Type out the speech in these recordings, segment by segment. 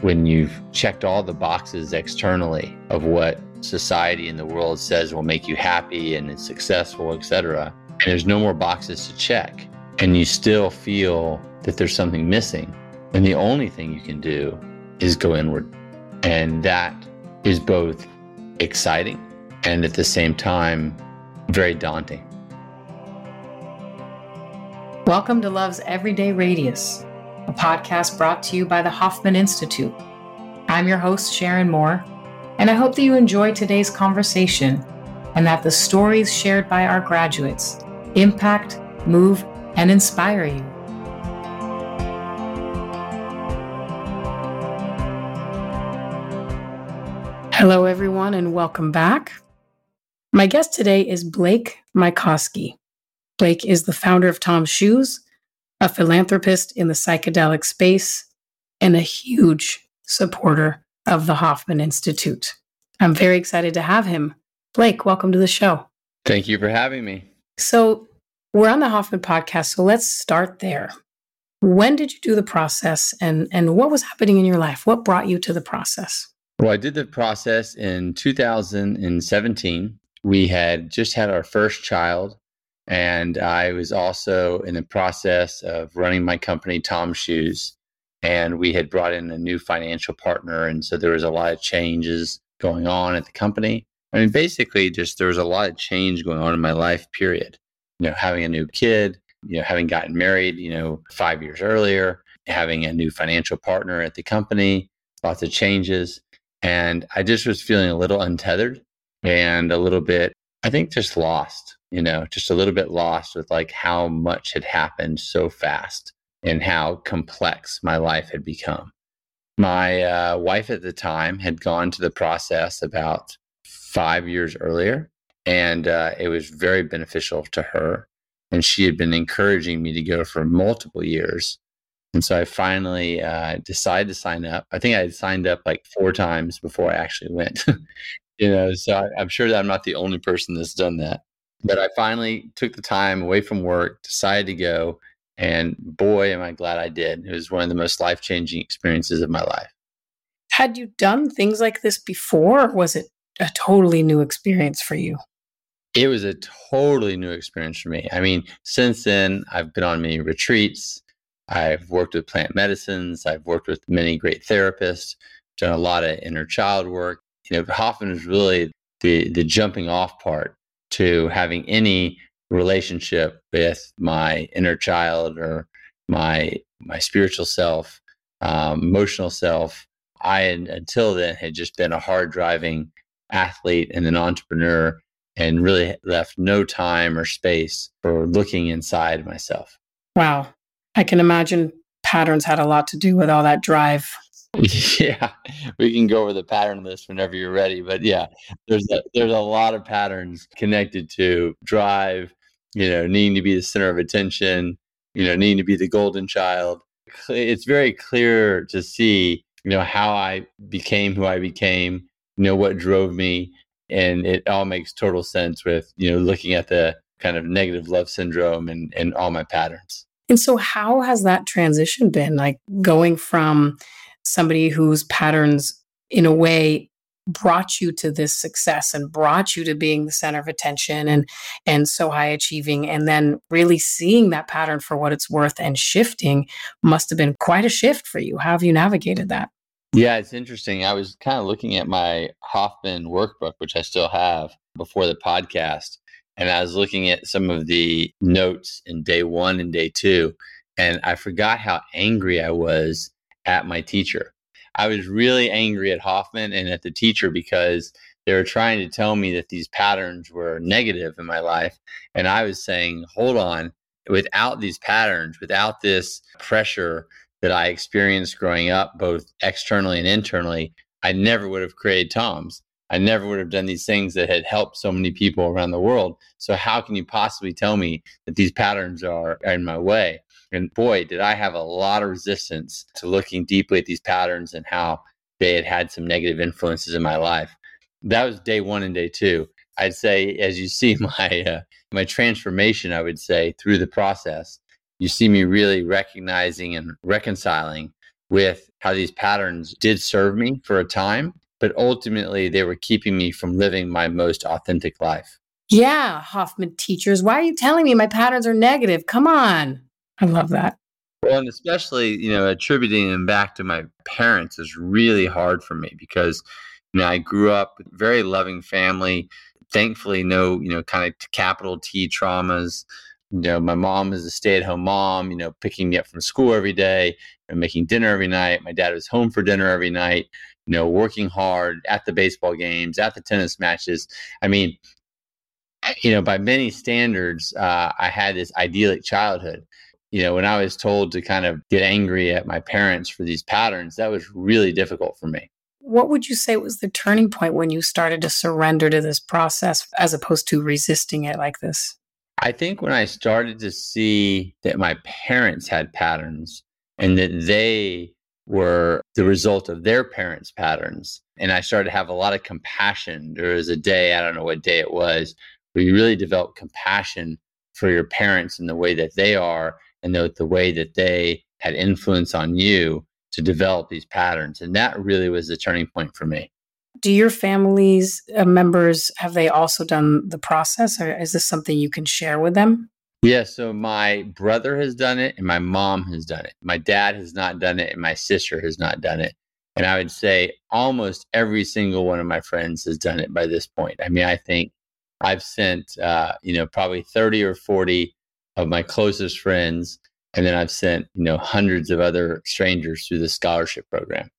when you've checked all the boxes externally of what society and the world says will make you happy and is successful, etc., and there's no more boxes to check, and you still feel that there's something missing, then the only thing you can do is go inward. And that is both exciting and at the same time very daunting. Welcome to Love's Everyday Radius, a podcast brought to you by the Hoffman Institute. I'm your host, Sharon Moore, and I hope that you enjoy today's conversation and that the stories shared by our graduates impact, move, and inspire you. Hello, everyone, and welcome back. My guest today is Blake Mycoskie. Blake is the founder of Tom's Shoes, a philanthropist in the psychedelic space, and a huge supporter of the Hoffman Institute. I'm very excited to have him. Blake, welcome to the show. Thank you for having me. So, we're on the Hoffman podcast, so let's start there. When did you do the process and, and what was happening in your life? What brought you to the process? Well, I did the process in 2017. We had just had our first child, and I was also in the process of running my company, Tom Shoes. And we had brought in a new financial partner. And so there was a lot of changes going on at the company. I mean, basically, just there was a lot of change going on in my life, period. You know, having a new kid, you know, having gotten married, you know, five years earlier, having a new financial partner at the company, lots of changes. And I just was feeling a little untethered and a little bit, I think, just lost, you know, just a little bit lost with like how much had happened so fast and how complex my life had become. My uh, wife at the time had gone to the process about five years earlier, and uh, it was very beneficial to her. And she had been encouraging me to go for multiple years. And so I finally uh, decided to sign up. I think I had signed up like four times before I actually went. you know, so I, I'm sure that I'm not the only person that's done that. But I finally took the time away from work, decided to go, and boy, am I glad I did. It was one of the most life changing experiences of my life. Had you done things like this before, or was it a totally new experience for you? It was a totally new experience for me. I mean, since then, I've been on many retreats. I've worked with plant medicines. I've worked with many great therapists, done a lot of inner child work. You know, Hoffman is really the, the jumping off part to having any relationship with my inner child or my my spiritual self, um, emotional self. I until then had just been a hard driving athlete and an entrepreneur and really left no time or space for looking inside myself. Wow. I can imagine patterns had a lot to do with all that drive. Yeah, we can go over the pattern list whenever you're ready. But yeah, there's a, there's a lot of patterns connected to drive, you know, needing to be the center of attention, you know, needing to be the golden child. It's very clear to see, you know, how I became who I became, you know, what drove me. And it all makes total sense with, you know, looking at the kind of negative love syndrome and, and all my patterns. And so, how has that transition been? Like going from somebody whose patterns, in a way, brought you to this success and brought you to being the center of attention and and so high achieving. And then really seeing that pattern for what it's worth and shifting must have been quite a shift for you. How have you navigated that? Yeah it's interesting. I was kind of looking at my hoffman workbook which i still have before the podcast and I was looking at some of the notes in day one and day two, and I forgot how angry I was at my teacher. I was really angry at Hoffman and at the teacher because they were trying to tell me that these patterns were negative in my life. And I was saying, hold on, without these patterns, without this pressure that I experienced growing up, both externally and internally, I never would have created Tom's. I never would have done these things that had helped so many people around the world. So how can you possibly tell me that these patterns are, in my way? And boy, did I have a lot of resistance to looking deeply at these patterns and how they had had some negative influences in my life. That was day one and day two. I'd say, as you see my uh, my transformation, I would say through the process, you see me really recognizing and reconciling with how these patterns did serve me for a time, but ultimately they were keeping me from living my most authentic life. Yeah, Hoffman teachers, why are you telling me my patterns are negative? Come on. I love that. Well, and especially, you know, attributing them back to my parents is really hard for me because, you know, I grew up very loving family. Thankfully, no, you know, kind of capital T traumas. You know, my mom is a stay at home mom, you know, picking me up from school every day and making dinner every night. My dad was home for dinner every night, you know, working hard at the baseball games, at the tennis matches. I mean, you know, by many standards, uh, I had this idyllic childhood. You know, when I was told to kind of get angry at my parents for these patterns, that was really difficult for me. What would you say was the turning point when you started to surrender to this process as opposed to resisting it like this? I think when I started to see that my parents had patterns and that they were the result of their parents' patterns, and I started to have a lot of compassion. There was a day, I don't know what day it was, where you really develop compassion for your parents and the way that they are and the, the way that they had influence on you to develop these patterns. And that really was the turning point for me. Do your family's uh, members have they also done the process or is this something you can share with them? Yeah, so my brother has done it and my mom has done it. My dad has not done it and my sister has not done it. And I would say almost every single one of my friends has done it by this point. I mean, I think I've sent, uh, you know, probably 30 or 40 of my closest friends. And then I've sent, you know, hundreds of other strangers through the scholarship program.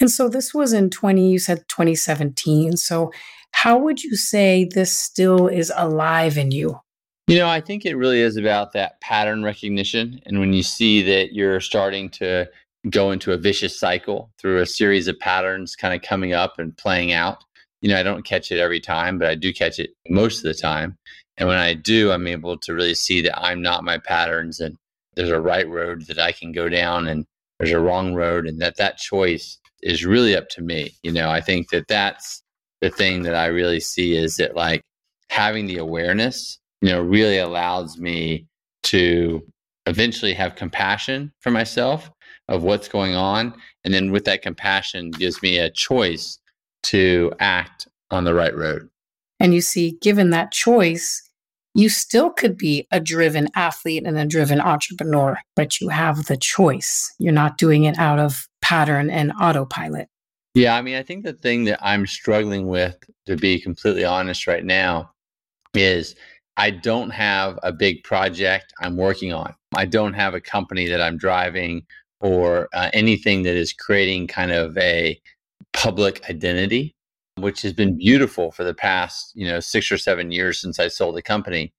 And so this was in 20, you said 2017. So how would you say this still is alive in you? You know, I think it really is about that pattern recognition. And when you see that you're starting to go into a vicious cycle through a series of patterns kind of coming up and playing out, you know, I don't catch it every time, but I do catch it most of the time. And when I do, I'm able to really see that I'm not my patterns and there's a right road that I can go down and there's a wrong road and that that choice is really up to me. You know, I think that that's the thing that I really see is that like having the awareness, you know, really allows me to eventually have compassion for myself of what's going on. And then with that compassion gives me a choice to act on the right road. And you see, given that choice, you still could be a driven athlete and a driven entrepreneur, but you have the choice. You're not doing it out of pattern and autopilot. Yeah, I mean, I think the thing that I'm struggling with, to be completely honest right now, is I don't have a big project I'm working on. I don't have a company that I'm driving or uh, anything that is creating kind of a public identity, which has been beautiful for the past, you know, six or seven years since I sold the company.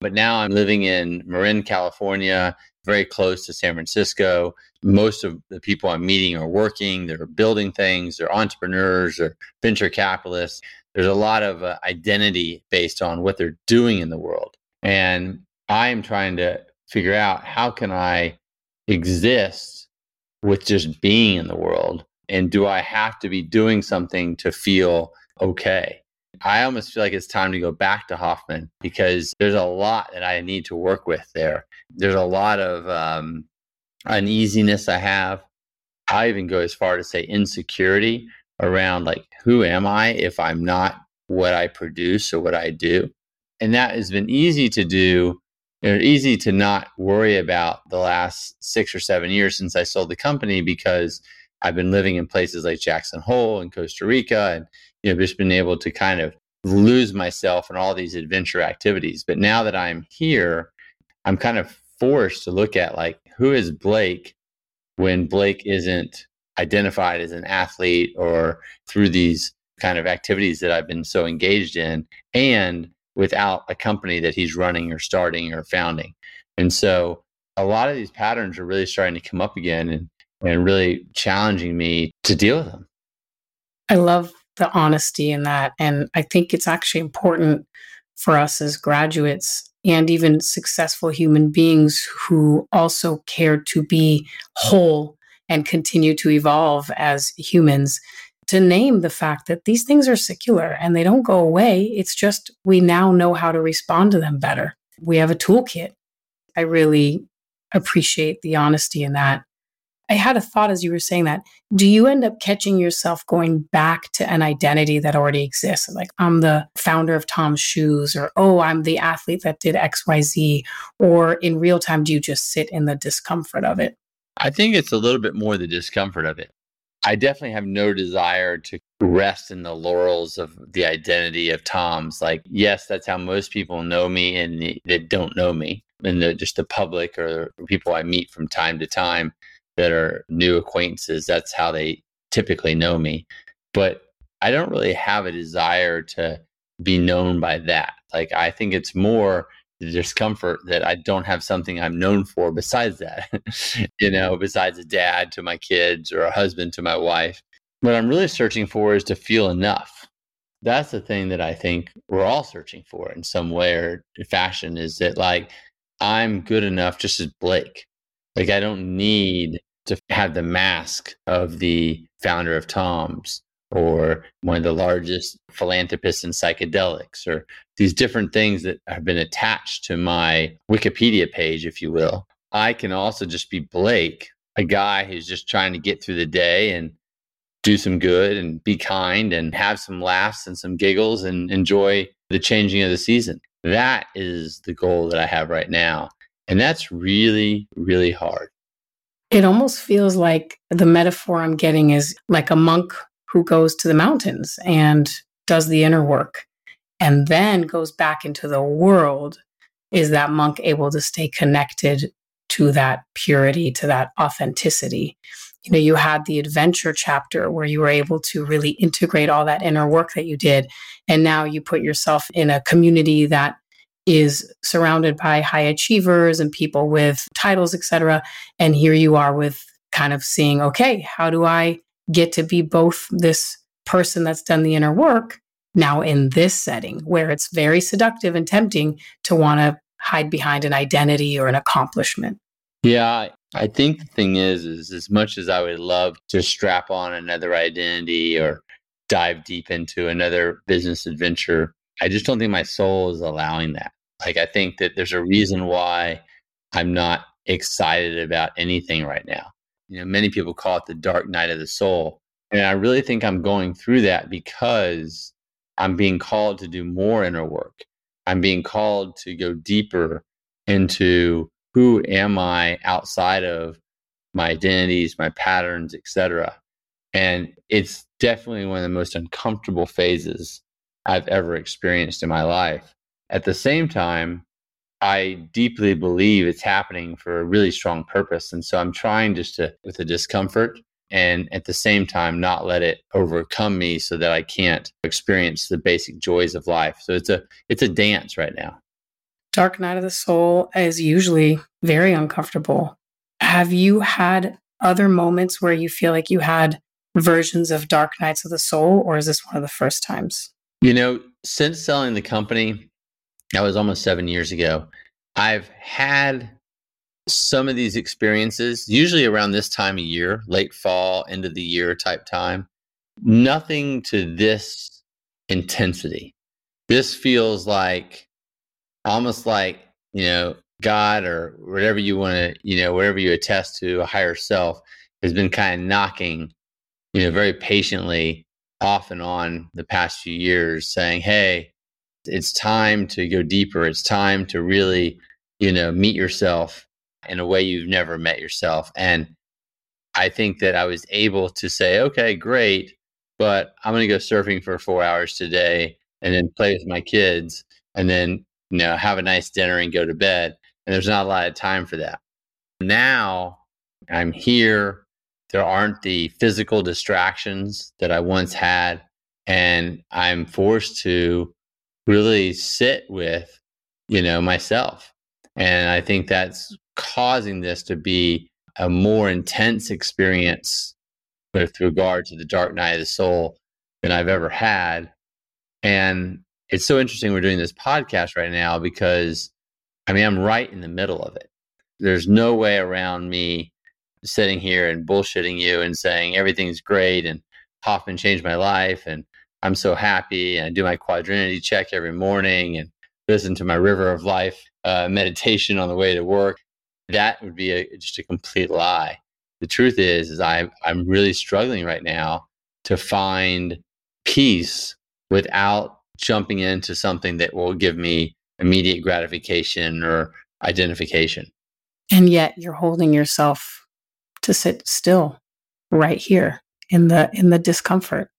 But now I'm living in Marin, California, very close to San Francisco. Most of the people I'm meeting are working, they're building things, they're entrepreneurs, or venture capitalists. There's a lot of uh, identity based on what they're doing in the world. And I am trying to figure out how can I exist with just being in the world and do I have to be doing something to feel okay? I almost feel like it's time to go back to Hoffman because there's a lot that I need to work with there. There's a lot of um, uneasiness I have. I even go as far to say insecurity around like, who am I if I'm not what I produce or what I do? And that has been easy to do. It's easy to not worry about the last six or seven years since I sold the company because I've been living in places like Jackson Hole and Costa Rica and you know just been able to kind of lose myself in all these adventure activities. But now that I'm here, I'm kind of forced to look at like who is Blake when Blake isn't identified as an athlete or through these kind of activities that I've been so engaged in and without a company that he's running or starting or founding. And so a lot of these patterns are really starting to come up again and and really challenging me to deal with them. I love the honesty in that. And I think it's actually important for us as graduates and even successful human beings who also care to be whole and continue to evolve as humans to name the fact that these things are secular and they don't go away. It's just we now know how to respond to them better. We have a toolkit. I really appreciate the honesty in that. I had a thought as you were saying that. Do you end up catching yourself going back to an identity that already exists? Like, I'm the founder of Tom's Shoes, or oh, I'm the athlete that did XYZ. Or in real time, do you just sit in the discomfort of it? I think it's a little bit more the discomfort of it. I definitely have no desire to rest in the laurels of the identity of Tom's. Like, yes, that's how most people know me and they don't know me. And just the public or people I meet from time to time that are new acquaintances, that's how they typically know me. But I don't really have a desire to be known by that. Like, I think it's more the discomfort that I don't have something I'm known for besides that, you know, besides a dad to my kids or a husband to my wife. What I'm really searching for is to feel enough. That's the thing that I think we're all searching for in some way or fashion is that like I'm good enough just as Blake. Like I don't need to have the mask of the founder of Tom's or one of the largest philanthropists in psychedelics or these different things that have been attached to my Wikipedia page, if you will. I can also just be Blake, a guy who's just trying to get through the day and do some good and be kind and have some laughs and some giggles and enjoy the changing of the season. That is the goal that I have right now. And that's really, really hard. It almost feels like the metaphor I'm getting is like a monk who goes to the mountains and does the inner work and then goes back into the world. Is that monk able to stay connected to that purity, to that authenticity? You know, you had the adventure chapter where you were able to really integrate all that inner work that you did. And now you put yourself in a community that is surrounded by high achievers and people with titles, etc. And here you are with kind of seeing, okay, how do I get to be both this person that's done the inner work now in this setting where it's very seductive and tempting to want to hide behind an identity or an accomplishment. Yeah, I think the thing is, is as much as I would love to strap on another identity or dive deep into another business adventure, I just don't think my soul is allowing that. Like, I think that there's a reason why I'm not excited about anything right now. You know, many people call it the dark night of the soul. And I really think I'm going through that because I'm being called to do more inner work. I'm being called to go deeper into who am I outside of my identities, my patterns, etc. And it's definitely one of the most uncomfortable phases I've ever experienced in my life. At the same time, I deeply believe it's happening for a really strong purpose. And so I'm trying just to, with the discomfort and at the same time, not let it overcome me so that I can't experience the basic joys of life. So it's a, it's a dance right now. Dark night of the soul is usually very uncomfortable. Have you had other moments where you feel like you had versions of dark nights of the soul, or is this one of the first times? You know, since selling the company, that was almost seven years ago. I've had some of these experiences, usually around this time of year, late fall, end of the year type time. Nothing to this intensity. This feels like almost like, you know, God or whatever you want to, you know, whatever you attest to, a higher self has been kind of knocking, you know, very patiently off and on the past few years saying, hey, it's time to go deeper. It's time to really, you know, meet yourself in a way you've never met yourself. And I think that I was able to say, okay, great, but I'm going to go surfing for four hours today and then play with my kids and then, you know, have a nice dinner and go to bed. And there's not a lot of time for that. Now I'm here. There aren't the physical distractions that I once had. And I'm forced to really sit with, you know, myself. And I think that's causing this to be a more intense experience with regard to the dark night of the soul than I've ever had. And it's so interesting we're doing this podcast right now because I mean, I'm right in the middle of it. There's no way around me sitting here and bullshitting you and saying everything's great and Hoffman changed my life and I'm so happy and I do my quadrinity check every morning and listen to my river of life uh, meditation on the way to work. That would be a, just a complete lie. the truth is, is I, I'm really struggling right now to find peace without jumping into something that will give me immediate gratification or identification. And yet you're holding yourself to sit still right here in the in the discomfort.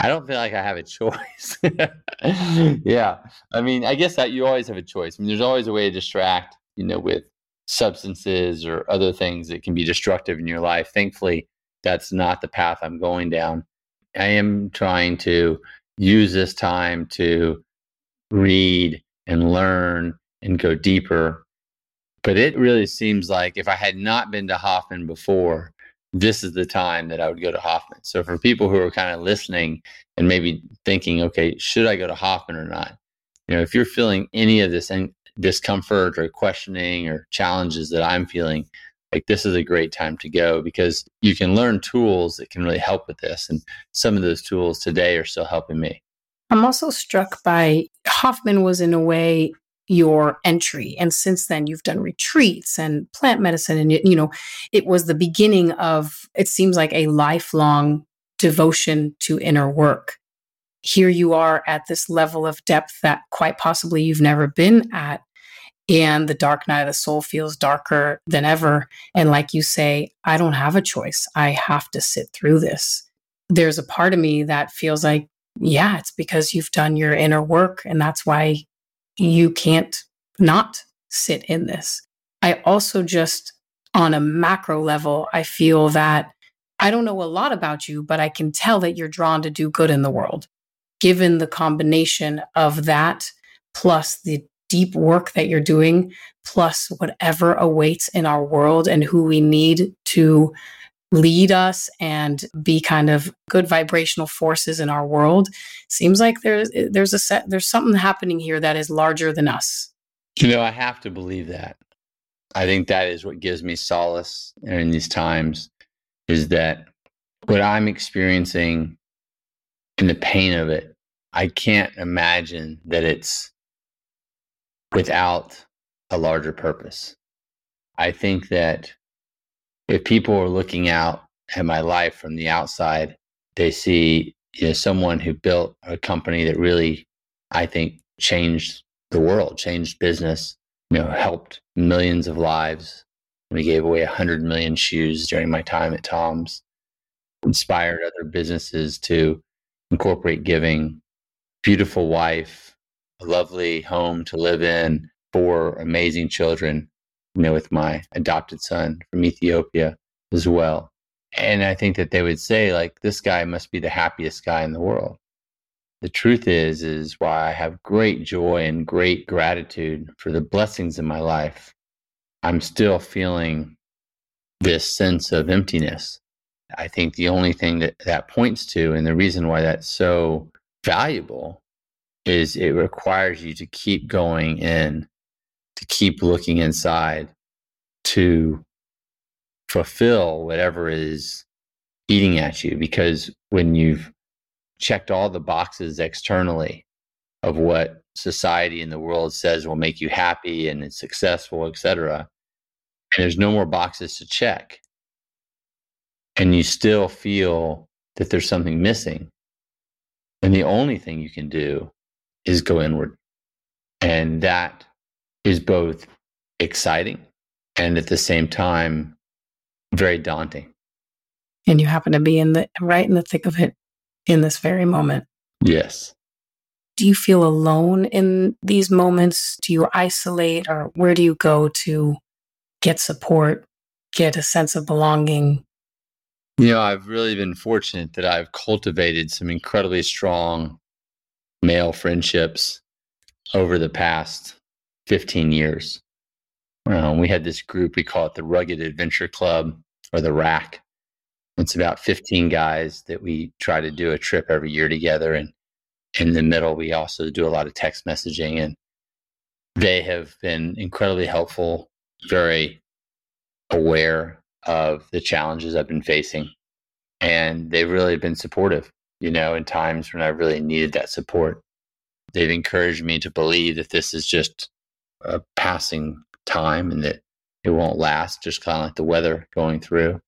I don't feel like I have a choice. yeah. I mean, I guess that you always have a choice. I mean, there's always a way to distract, you know, with substances or other things that can be destructive in your life. Thankfully, that's not the path I'm going down. I am trying to use this time to read and learn and go deeper. But it really seems like if I had not been to Hoffman before, this is the time that I would go to Hoffman. So for people who are kind of listening and maybe thinking, okay, should I go to Hoffman or not? You know, if you're feeling any of this discomfort or questioning or challenges that I'm feeling, like this is a great time to go because you can learn tools that can really help with this. And some of those tools today are still helping me. I'm also struck by Hoffman was in a way your entry and since then you've done retreats and plant medicine and you know it was the beginning of it seems like a lifelong devotion to inner work here you are at this level of depth that quite possibly you've never been at and the dark night of the soul feels darker than ever. And like you say, I don't have a choice. I have to sit through this. There's a part of me that feels like, yeah, it's because you've done your inner work. And that's why you can't not sit in this. I also just, on a macro level, I feel that I don't know a lot about you, but I can tell that you're drawn to do good in the world. Given the combination of that plus the deep work that you're doing, plus whatever awaits in our world and who we need to lead us and be kind of good vibrational forces in our world seems like there's there's a set there's something happening here that is larger than us you know i have to believe that i think that is what gives me solace in these times is that what i'm experiencing and the pain of it i can't imagine that it's without a larger purpose. I think that if people are looking out at my life from the outside, they see you know someone who built a company that really, I think, changed the world, changed business, you know, helped millions of lives. We gave away 100 million shoes during my time at Tom's, inspired other businesses to incorporate giving, beautiful wife, a lovely home to live in, four amazing children, you know, with my adopted son from Ethiopia as well. And I think that they would say, like, this guy must be the happiest guy in the world. The truth is, is why I have great joy and great gratitude for the blessings in my life. I'm still feeling this sense of emptiness. I think the only thing that that points to, and the reason why that's so valuable, is it requires you to keep going in, to keep looking inside, to fulfill whatever is eating at you. Because when you've checked all the boxes externally of what society and the world says will make you happy and successful, etc., and there's no more boxes to check, and you still feel that there's something missing, then the only thing you can do is go inward. And that is both exciting and at the same time very daunting. And you happen to be in the right in the thick of it in this very moment. Yes. Do you feel alone in these moments? Do you isolate or where do you go to get support, get a sense of belonging? You know, I've really been fortunate that I've cultivated some incredibly strong male friendships over the past 15 years. Um, we had this group, we call it the Rugged Adventure Club or the RAC. It's about 15 guys that we try to do a trip every year together. And in the middle, we also do a lot of text messaging. And they have been incredibly helpful, very aware of the challenges I've been facing. And they've really been supportive you know, in times when I really needed that support. They've encouraged me to believe that this is just a passing time and that it won't last, just kind of like the weather going through.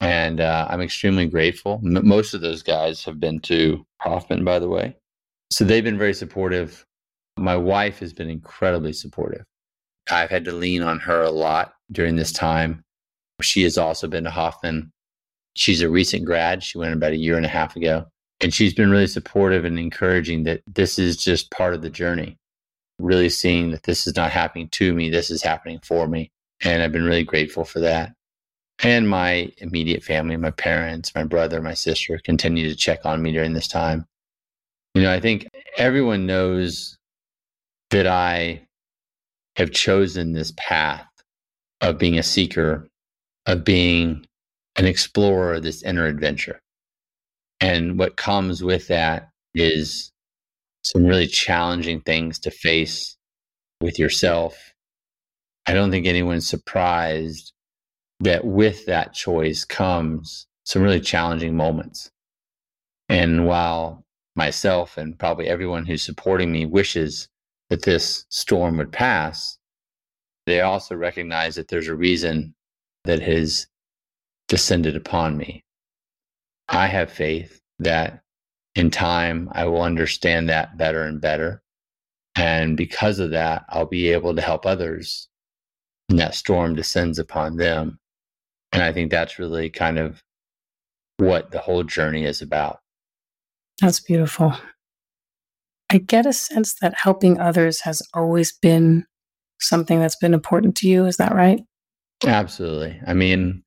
And uh, I'm extremely grateful. M- most of those guys have been to Hoffman, by the way. So they've been very supportive. My wife has been incredibly supportive. I've had to lean on her a lot during this time. She has also been to Hoffman. She's a recent grad. She went about a year and a half ago. And she's been really supportive and encouraging that this is just part of the journey. Really seeing that this is not happening to me, this is happening for me. And I've been really grateful for that. And my immediate family, my parents, my brother, my sister continue to check on me during this time. You know, I think everyone knows that I have chosen this path of being a seeker, of being an explorer, of this inner adventure. And what comes with that is some really challenging things to face with yourself. I don't think anyone's surprised that with that choice comes some really challenging moments. And while myself and probably everyone who's supporting me wishes that this storm would pass, they also recognize that there's a reason that has descended upon me. I have faith that in time I will understand that better and better. And because of that, I'll be able to help others and that storm descends upon them. And I think that's really kind of what the whole journey is about. That's beautiful. I get a sense that helping others has always been something that's been important to you. Is that right? Absolutely. I mean,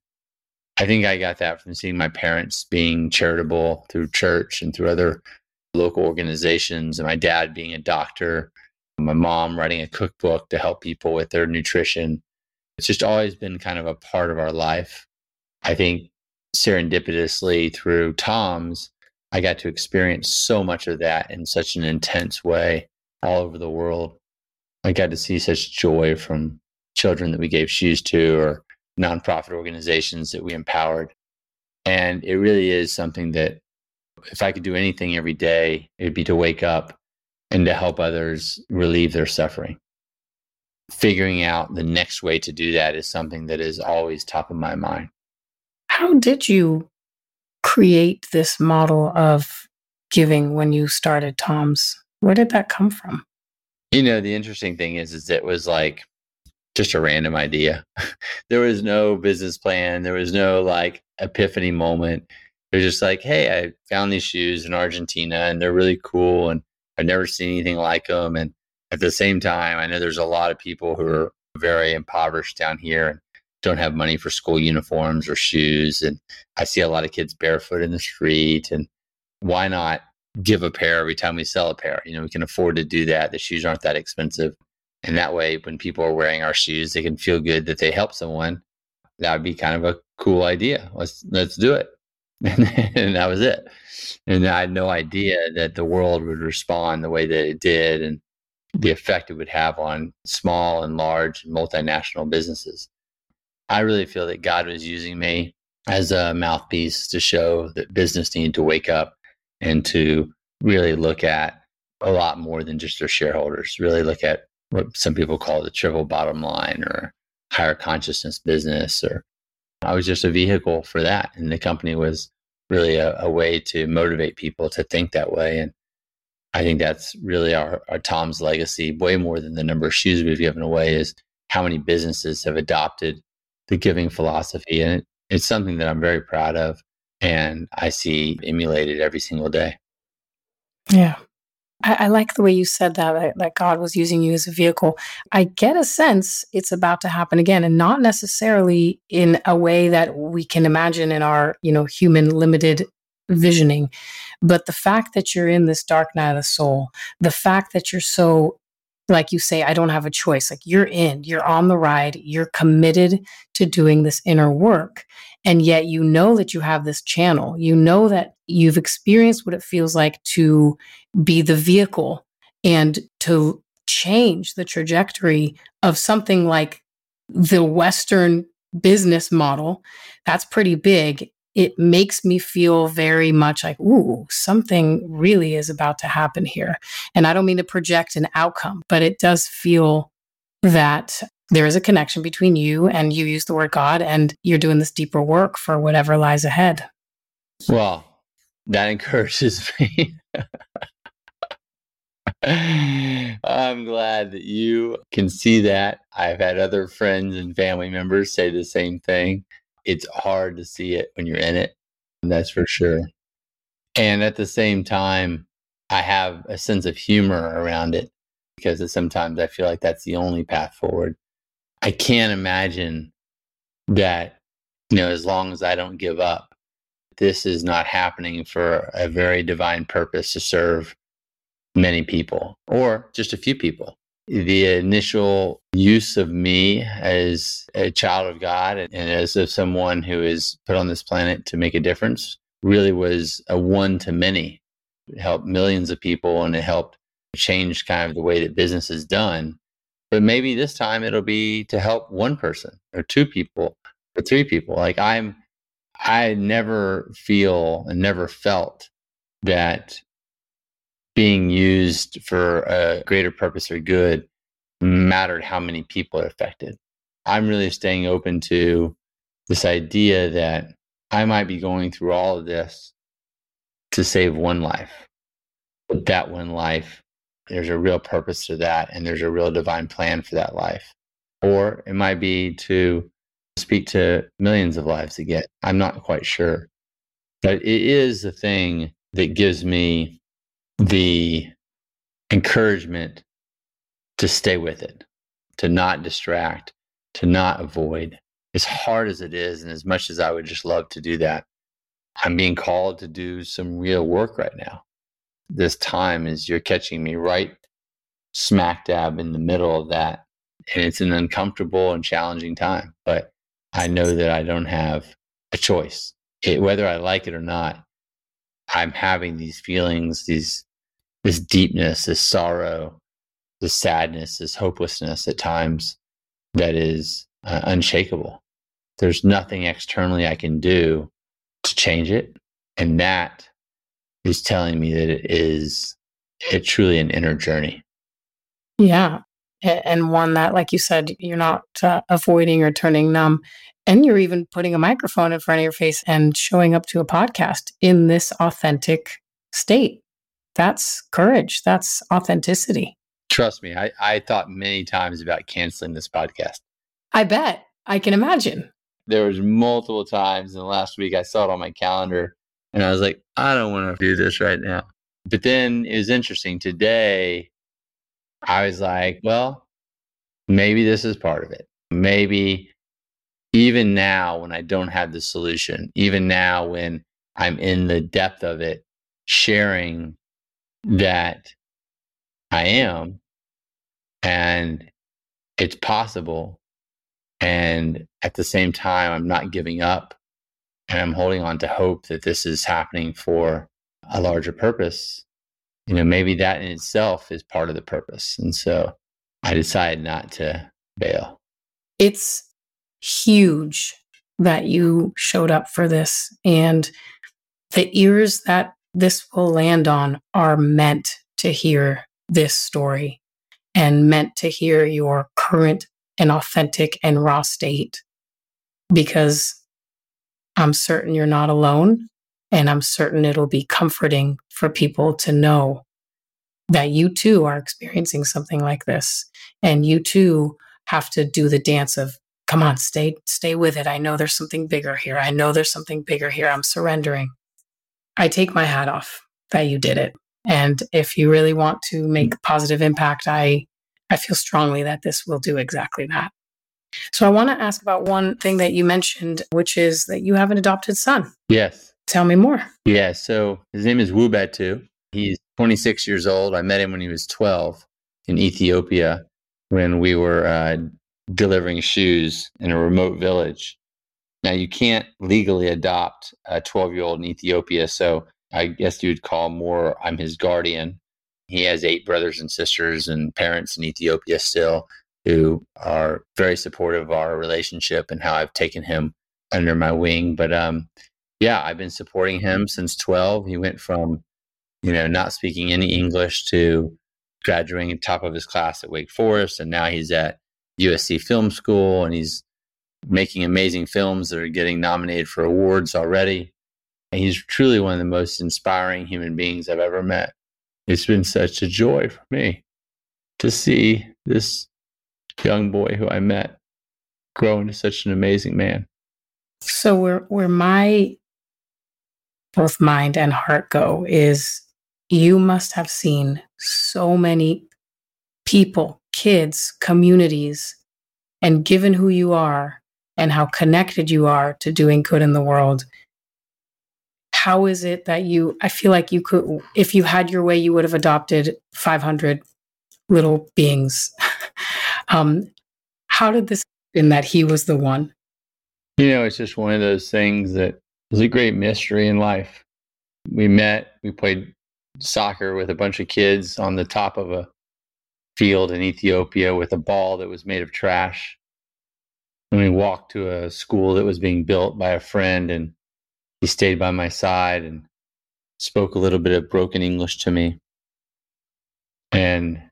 I think I got that from seeing my parents being charitable through church and through other local organizations, and my dad being a doctor, my mom writing a cookbook to help people with their nutrition. It's just always been kind of a part of our life. I think serendipitously through Tom's, I got to experience so much of that in such an intense way all over the world. I got to see such joy from children that we gave shoes to or nonprofit organizations that we empowered. And it really is something that if I could do anything every day, it would be to wake up and to help others relieve their suffering. Figuring out the next way to do that is something that is always top of my mind. How did you create this model of giving when you started Tom's? Where did that come from? You know, the interesting thing is, is it was like just a random idea. there was no business plan. There was no like epiphany moment. It was just like, hey, I found these shoes in Argentina and they're really cool and I've never seen anything like them. And at the same time, I know there's a lot of people who are very impoverished down here and don't have money for school uniforms or shoes. And I see a lot of kids barefoot in the street. And why not give a pair every time we sell a pair? You know, we can afford to do that. The shoes aren't that expensive. And that way, when people are wearing our shoes, they can feel good that they help someone. That would be kind of a cool idea. Let's let's do it. and that was it. And I had no idea that the world would respond the way that it did and the effect it would have on small and large multinational businesses. I really feel that God was using me as a mouthpiece to show that business needed to wake up and to really look at a lot more than just their shareholders, really look at what some people call the triple bottom line or higher consciousness business or I was just a vehicle for that. And the company was really a, a, way to motivate people to think that way. And I think that's really our, our Tom's legacy, way more than the number of shoes we've given away, is how many businesses have adopted the giving philosophy. And it, it's something that I'm very proud of. And I see emulated every single day. Yeah. I, I, like the way you said that, that God was using you as a vehicle. I get a sense it's about to happen again, and not necessarily in a way that we can imagine in our, you know, human limited visioning. But the fact that you're in this dark night of the soul, the fact that you're so like you say, I don't have a choice. Like you're in, you're on the ride, you're committed to doing this inner work. And yet you know that you have this channel. You know that you've experienced what it feels like to be the vehicle and to change the trajectory of something like the Western business model. That's pretty big it makes me feel very much like, ooh, something really is about to happen here. And I don't mean to project an outcome, but it does feel that there is a connection between you and you use the word God and you're doing this deeper work for whatever lies ahead. Well, that encourages me. I'm glad that you can see that. I've had other friends and family members say the same thing. It's hard to see it when you're in it, that's for sure. And at the same time, I have a sense of humor around it because sometimes I feel like that's the only path forward. I can't imagine that, you know, as long as I don't give up, this is not happening for a very divine purpose to serve many people or just a few people. The initial use of me as a child of God and as of someone who is put on this planet to make a difference really was a one to many. It helped millions of people and it helped change kind of the way that business is done. But maybe this time it'll be to help one person or two people or three people. Like I'm, I never feel and never felt that being used for a greater purpose or good mattered how many people are affected. I'm really staying open to this idea that I might be going through all of this to save one life. But that one life there's a real purpose to that and there's a real divine plan for that life. Or it might be to speak to millions of lives again. I'm not quite sure. But it is the thing that gives me the encouragement to stay with it, to not distract, to not avoid. As hard as it is, and as much as I would just love to do that, I'm being called to do some real work right now this time is you're catching me right smack dab in the middle of that. And it's an uncomfortable and challenging time, but I know that I don't have a choice. It, whether I like it or not, I'm having these feelings, these this deepness, this sorrow, this sadness, this hopelessness at times that is uh, unshakable. There's nothing externally I can do to change it. And that is telling me that it is it truly an inner journey. Yeah. And one that, like you said, you're not uh, avoiding or turning numb. And you're even putting a microphone in front of your face and showing up to a podcast in this authentic state. That's courage. That's authenticity. Trust me, I, I thought many times about canceling this podcast. I bet. I can imagine. There was multiple times in the last week I saw it on my calendar and I was like, I don't want to do this right now. But then it was interesting. Today, I was like, well, maybe this is part of it. Maybe even now, when I don't have the solution, even now, when I'm in the depth of it, sharing that I am and it's possible. And at the same time, I'm not giving up and I'm holding on to hope that this is happening for a larger purpose, you know, maybe that in itself is part of the purpose. And so I decided not to bail. It's huge that you showed up for this. And the ears that this will land on are meant to hear this story and meant to hear your current and authentic and raw state because I'm certain you're not alone. And I'm certain it'll be comforting for people to know that you too are experiencing something like this. And you too have to do the dance of, come on, stay, stay with it. I know there's something bigger here. I know there's something bigger here. I'm surrendering. I take my hat off that you did it. And if you really want to make mm. positive impact, I, I feel strongly that this will do exactly that. So I want to ask about one thing that you mentioned, which is that you have an adopted son. Yes. Tell me more. Yeah. So his name is Wubatu. He's 26 years old. I met him when he was 12 in Ethiopia when we were uh, delivering shoes in a remote village. Now, you can't legally adopt a 12 year old in Ethiopia. So I guess you'd call more, I'm his guardian. He has eight brothers and sisters and parents in Ethiopia still who are very supportive of our relationship and how I've taken him under my wing. But um, yeah, I've been supporting him since 12. He went from, you know, not speaking any English to graduating top of his class at Wake Forest. And now he's at USC Film School, and he's making amazing films that are getting nominated for awards already. And he's truly one of the most inspiring human beings I've ever met. It's been such a joy for me to see this young boy who I met grow into such an amazing man. So where where my both mind and heart go is you must have seen so many people, kids, communities, and given who you are and how connected you are to doing good in the world, how is it that you, I feel like you could, if you had your way, you would have adopted 500 little beings. Um, how did this, in that he was the one? You know, it's just one of those things that is a great mystery in life. We met, we played soccer with a bunch of kids on the top of a field in Ethiopia with a ball that was made of trash. And we walked to a school that was being built by a friend, and he stayed by my side and spoke a little bit of broken English to me. And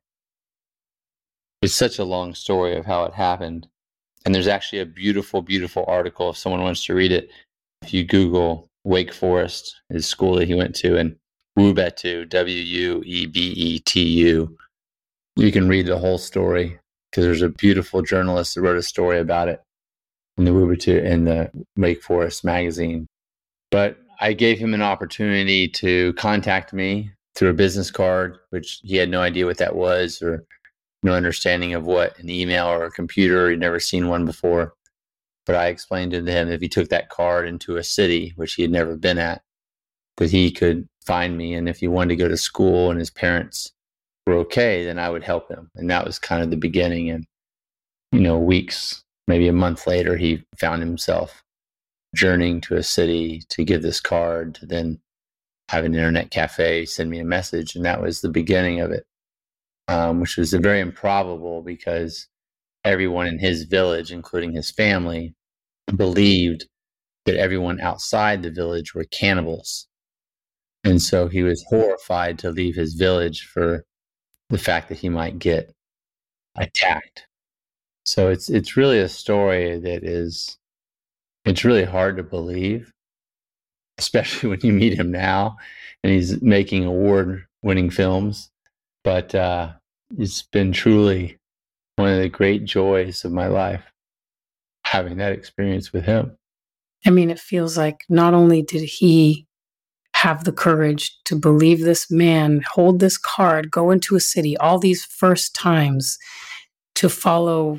it's such a long story of how it happened. And there's actually a beautiful, beautiful article if someone wants to read it. If you Google Wake Forest, his school that he went to, and Wuebetu, W U E B E T U, you can read the whole story because there's a beautiful journalist that wrote a story about it in the Wuebetu in the Wake Forest magazine. But I gave him an opportunity to contact me through a business card, which he had no idea what that was or no understanding of what an email or a computer. He'd never seen one before. But I explained to him if he took that card into a city, which he had never been at, that he could find me. And if he wanted to go to school and his parents were okay, then I would help him. And that was kind of the beginning. And, you know, weeks, maybe a month later, he found himself journeying to a city to give this card, to then have an internet cafe send me a message. And that was the beginning of it, um, which was very improbable because everyone in his village, including his family, believed that everyone outside the village were cannibals. And so he was horrified to leave his village for the fact that he might get attacked. So it's it's really a story that is it's really hard to believe, especially when you meet him now and he's making award winning films. But uh, it's been truly one of the great joys of my life having that experience with him. I mean, it feels like not only did he have the courage to believe this man, hold this card, go into a city all these first times to follow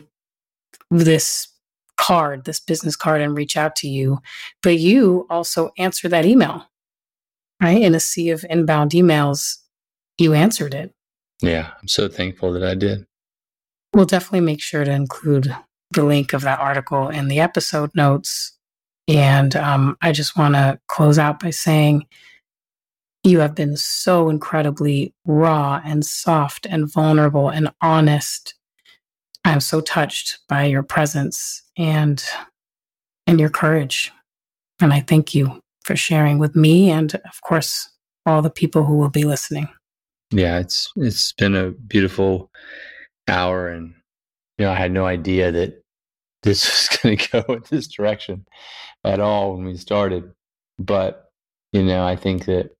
this card, this business card, and reach out to you. But you also answer that email, right? In a sea of inbound emails, you answered it. Yeah, I'm so thankful that I did. We'll definitely make sure to include the link of that article in the episode notes. And um, I just want to close out by saying, you have been so incredibly raw and soft and vulnerable and honest. I'm so touched by your presence and and your courage. And I thank you for sharing with me and of course all the people who will be listening. Yeah, it's it's been a beautiful hour and you know, I had no idea that this was going to go in this direction at all when we started. But, you know, I think that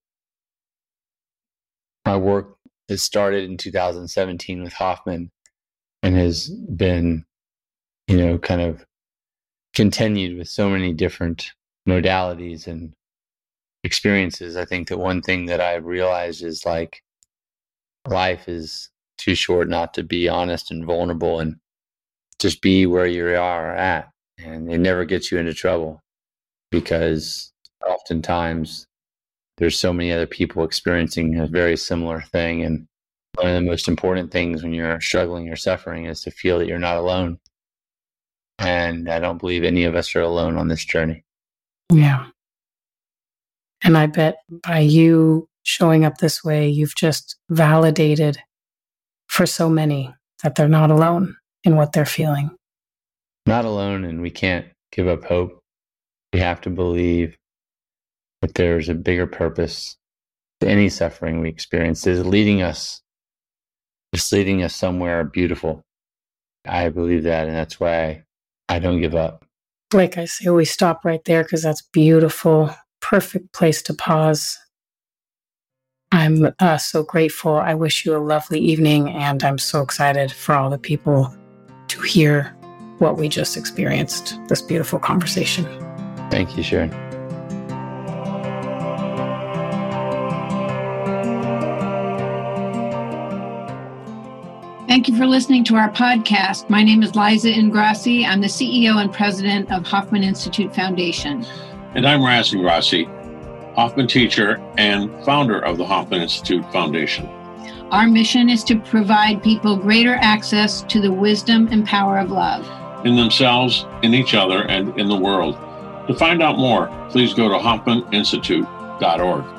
my work has started in 2017 with Hoffman and has been, you know, kind of continued with so many different modalities and experiences. I think that one thing that I've realized is like life is too short not to be honest and vulnerable and just be where you are at. And it never gets you into trouble because oftentimes there's so many other people experiencing a very similar thing. And one of the most important things when you're struggling or suffering is to feel that you're not alone. And I don't believe any of us are alone on this journey. Yeah. And I bet by you showing up this way, you've just validated for so many that they're not alone in what they're feeling. Not alone, and we can't give up hope. We have to believe that there's a bigger purpose to any suffering we experience is leading us it's leading us somewhere beautiful I believe that. And that's why I don't give up. Like I say, we stop right there because that's beautiful. Perfect place to pause. I'm uh, so grateful. I wish you a lovely evening, and I'm so excited for all the people to hear what we just experienced this beautiful conversation. Thank you, Sharon. Thank you for listening to our podcast. My name is Liza Ingrasci. I'm the CEO and president of Hoffman Institute Foundation. And I'm Raz Ingrasci, Hoffman teacher and founder of the Hoffman Institute Foundation. Our mission is to provide people greater access to the wisdom and power of love in themselves, in each other, and in the world. To find out more, please go to hoffmaninstitute.org.